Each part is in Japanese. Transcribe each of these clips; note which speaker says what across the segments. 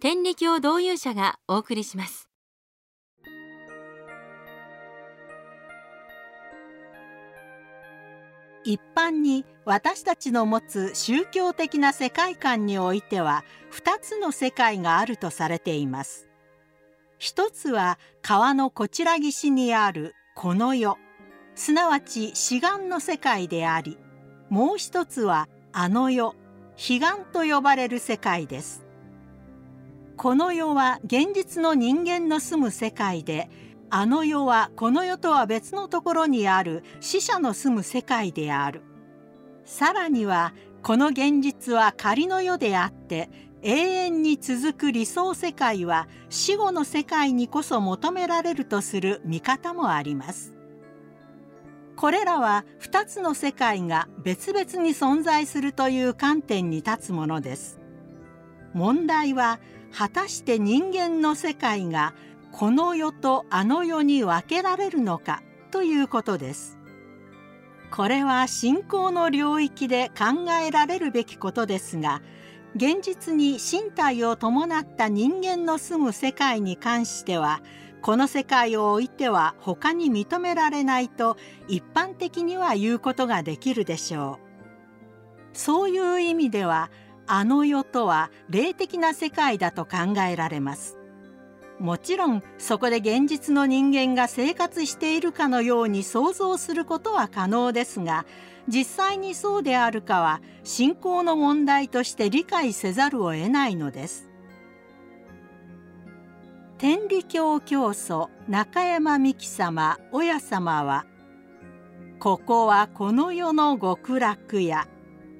Speaker 1: 天理教導遊者がお送りします。
Speaker 2: 一般に私たちの持つ宗教的な世界観においては2つの世界があるとされています。一つは川のこちら岸にあるこの世。すなわち志願の世界でありもう一つはあの世。彼岸と呼ばれる世界です。この世は現実の人間の住む世界であの世はこの世とは別のところにある死者の住む世界である。さらにはこの現実は仮の世であって永遠に続く理想世界は死後の世界にこそ求められるとする見方もあります。これらは2つの世界が別々に存在するという観点に立つものです。問題は果たして人間の世界がこの世とあの世に分けられるのかということです。これは信仰の領域で考えられるべきことですが現実に身体を伴った人間の住む世界に関してはこの世界を置いては他に認められないと一般的には言うことができるでしょう。そういう意味ではあの世とは霊的な世界だと考えられます。もちろんそこで現実の人間が生活しているかのように想像することは可能ですが実際にそうであるかは信仰の問題として理解せざるを得ないのです。天理教教祖中山美紀様親様は「ここはこの世の極楽や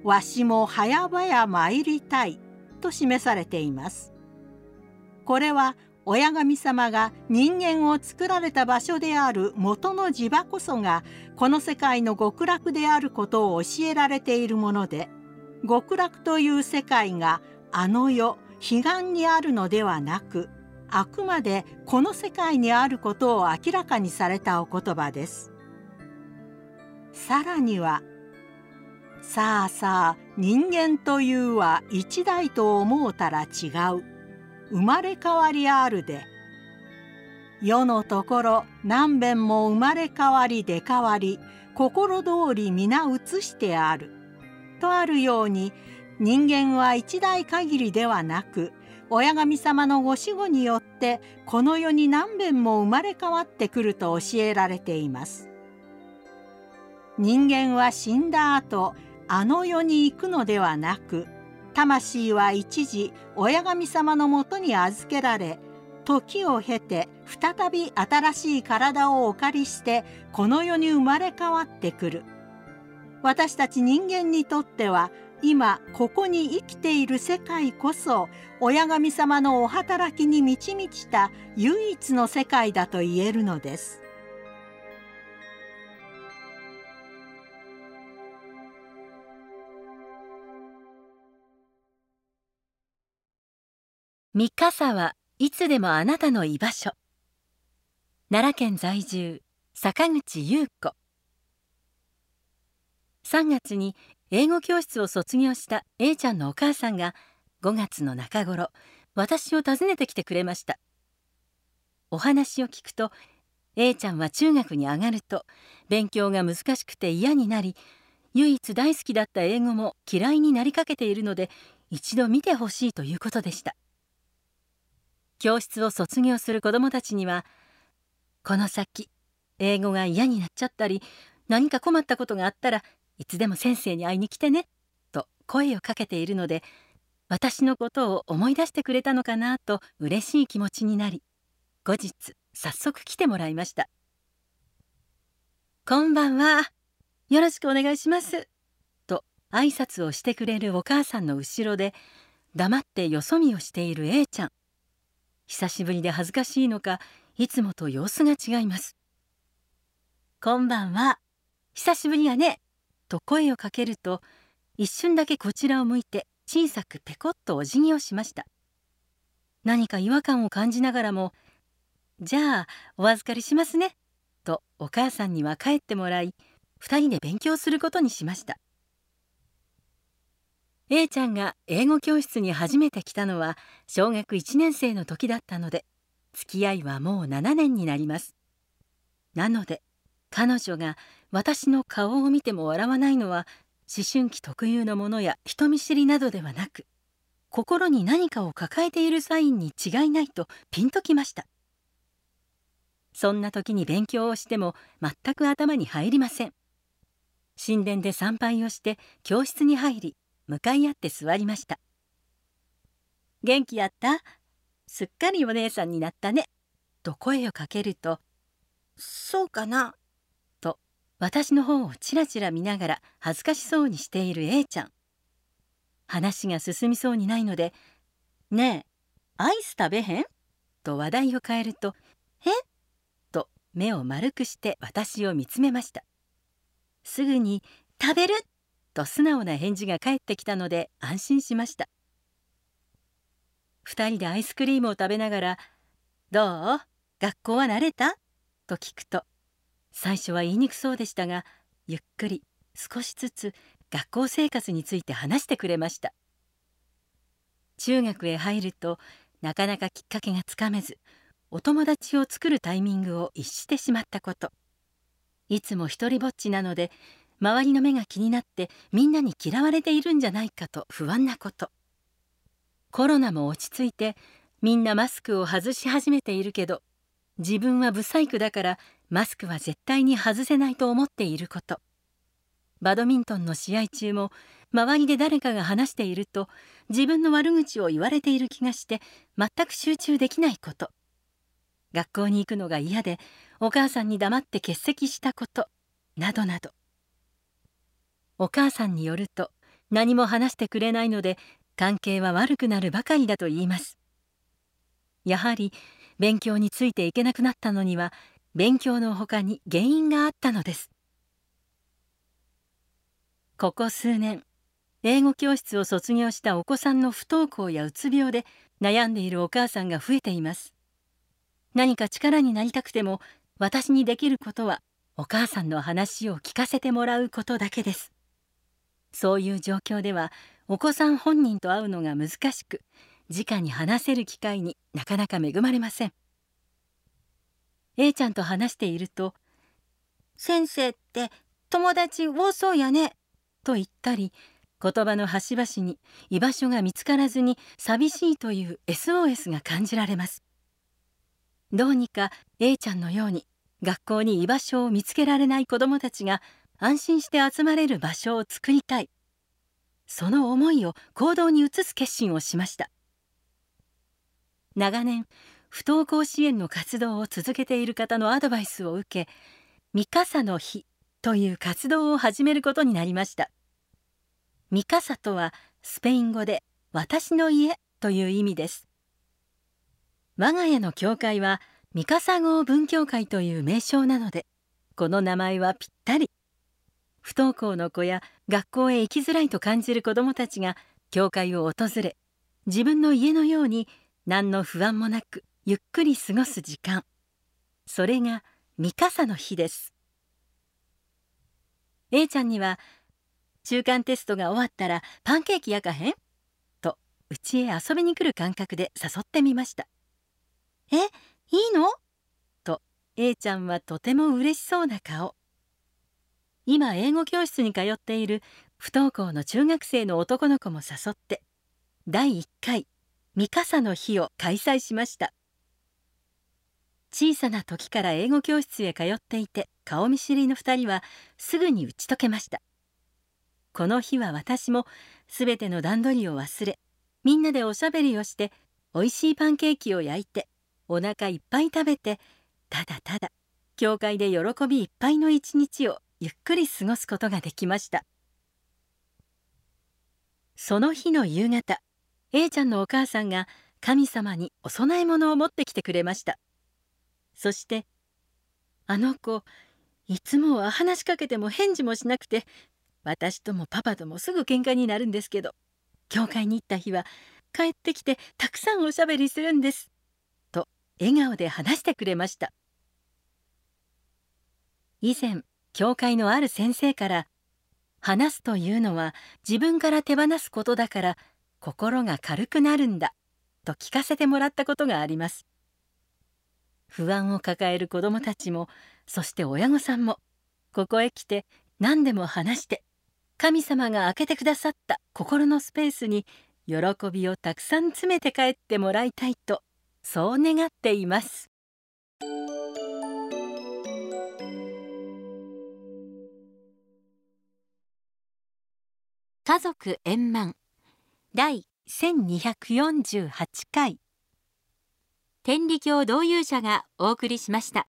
Speaker 2: わしも早々参りたい」と示されています。これは親神様が人間を作られた場所である元の地場こそがこの世界の極楽であることを教えられているもので極楽という世界があの世彼岸にあるのではなくあくまでこの世界にあることを明らかにされたお言葉です。さらには「さあさあ人間というは一代と思うたら違う」生まれ変わりあるで。世のところ何べんも生まれ変わり出変わり心通り皆移してある。とあるように人間は一代限りではなく親神様のご死後によってこの世に何べんも生まれ変わってくると教えられています。人間は死んだ後あの世に行くのではなく魂は一時親神様のもとに預けられ時を経て再び新しい体をお借りしてこの世に生まれ変わってくる私たち人間にとっては今ここに生きている世界こそ親神様のお働きに満ち満ちた唯一の世界だと言えるのです。
Speaker 1: 三笠はいつでもあなたの居場所。奈良県在住坂口優子。3月に英語教室を卒業した A ちゃんのお母さんが5月の中頃私を訪ねてきてくれました。お話を聞くと A ちゃんは中学に上がると勉強が難しくて嫌になり唯一大好きだった英語も嫌いになりかけているので一度見てほしいということでした。教室を卒業する子どもたちにはこの先英語が嫌になっちゃったり何か困ったことがあったらいつでも先生に会いに来てねと声をかけているので私のことを思い出してくれたのかなと嬉しい気持ちになり後日早速来てもらいました。こんばんは。よろしくお願いします。と挨拶をしてくれるお母さんの後ろで黙ってよそ見をしている A ちゃん。久しぶりで恥ずかしいのかいつもと様子が違いますこんばんは。久しぶりやねと声をかけると一瞬だけこちらを向いて小さくペコッとお辞儀をしました何か違和感を感じながらもじゃあお預かりしますねとお母さんには帰ってもらい2人で勉強することにしました。A ちゃんが英語教室に初めて来たのは小学1年生の時だったので付き合いはもう7年になります。なので彼女が私の顔を見ても笑わないのは思春期特有のものや人見知りなどではなく心に何かを抱えているサインに違いないとピンときました。そんな時に勉強をしても全く頭に入りません。神殿で参拝をして教室に入り向かい合って座りました。元気やった？すっかりお姉さんになったね。と声をかけるとそうかな。と私の方をちらちら見ながら恥ずかしそうにしている A ちゃん。話が進みそうにないので「ねえアイス食べへん?」と話題を変えると「え？と目を丸くして私を見つめました。すぐに「食べる!」と素直な返事が返ってきたので安心しました。2人でアイスクリームを食べながら「どう？学校は慣れた?」と聞くと最初は言いにくそうでしたがゆっくり少しずつ学校生活について話してくれました。中学へ入るとなかなかきっかけがつかめずお友達を作るタイミングを逸してしまったこと。いつも一りぼっちなので周りの目が気になってみんなに嫌われているんじゃないかと不安なこと。コロナも落ち着いてみんなマスクを外し始めているけど自分はブサイクだからマスクは絶対に外せないと思っていること。バドミントンの試合中も周りで誰かが話していると自分の悪口を言われている気がして全く集中できないこと。学校に行くのが嫌でお母さんに黙って欠席したことなどなど。お母さんによると何も話してくれないので関係は悪くなるばかりだと言います。やはり勉強についていけなくなったのには勉強のほかに原因があったのです。ここ数年英語教室を卒業したお子さんの不登校やうつ病で悩んでいるお母さんが増えています。何か力になりたくても私にできることはお母さんの話を聞かせてもらうことだけです。そういう状況ではお子さん本人と会うのが難しく直に話せる機会になかなか恵まれません。A ちゃんと話していると「先生って友達多そうやね」と言ったり言葉の端々に居場所が見つからずに寂しいという SOS が感じられます。どうにか A ちゃんのように学校に居場所を見つけられない子どもたちが安心して集まれる場所を作りたい。その思いを行動に移す決心をしました。長年不登校支援の活動を続けている方のアドバイスを受け「ミカサの日」という活動を始めることになりました。ミカサとはスペイン語で「私の家」という意味です。我が家の教会はミカサ号文教会という名称なのでこの名前はぴったり。不登校の子や学校へ行きづらいと感じる子どもたちが教会を訪れ自分の家のように何の不安もなくゆっくり過ごす時間。それがミカサの日です。A ちゃんには中間テストが終わったらパンケーキ焼かへん？と家へ遊びに来る感覚で誘ってみました。えいいの？と A ちゃんはとても嬉しそうな顔。今英語教室に通っている不登校の中学生の男の子も誘って第1回ミカサの日を開催しました。小さな時から英語教室へ通っていて顔見知りの2人はすぐに打ち解けました。この日は私も全ての段取りを忘れみんなでおしゃべりをして美味しいパンケーキを焼いてお腹いっぱい食べてただただ教会で喜びいっぱいの一日をゆっくり過ごすことができました。その日の夕方 A ちゃんのお母さんが神様にお供え物を持ってきてくれました。そして「あの子いつもは話しかけても返事もしなくて私ともパパともすぐ喧嘩になるんですけど教会に行った日は帰ってきてたくさんおしゃべりするんです」と笑顔で話してくれました。以前教会のある先生から「話すというのは自分から手放すことだから心が軽くなるんだ」と聞かせてもらったことがあります。不安を抱える子どもたちもそして親御さんもここへ来て何でも話して神様が開けてくださった心のスペースに喜びをたくさん詰めて帰ってもらいたいとそう願っています。家族円満。第1248回。天理教導遊者がお送りしました。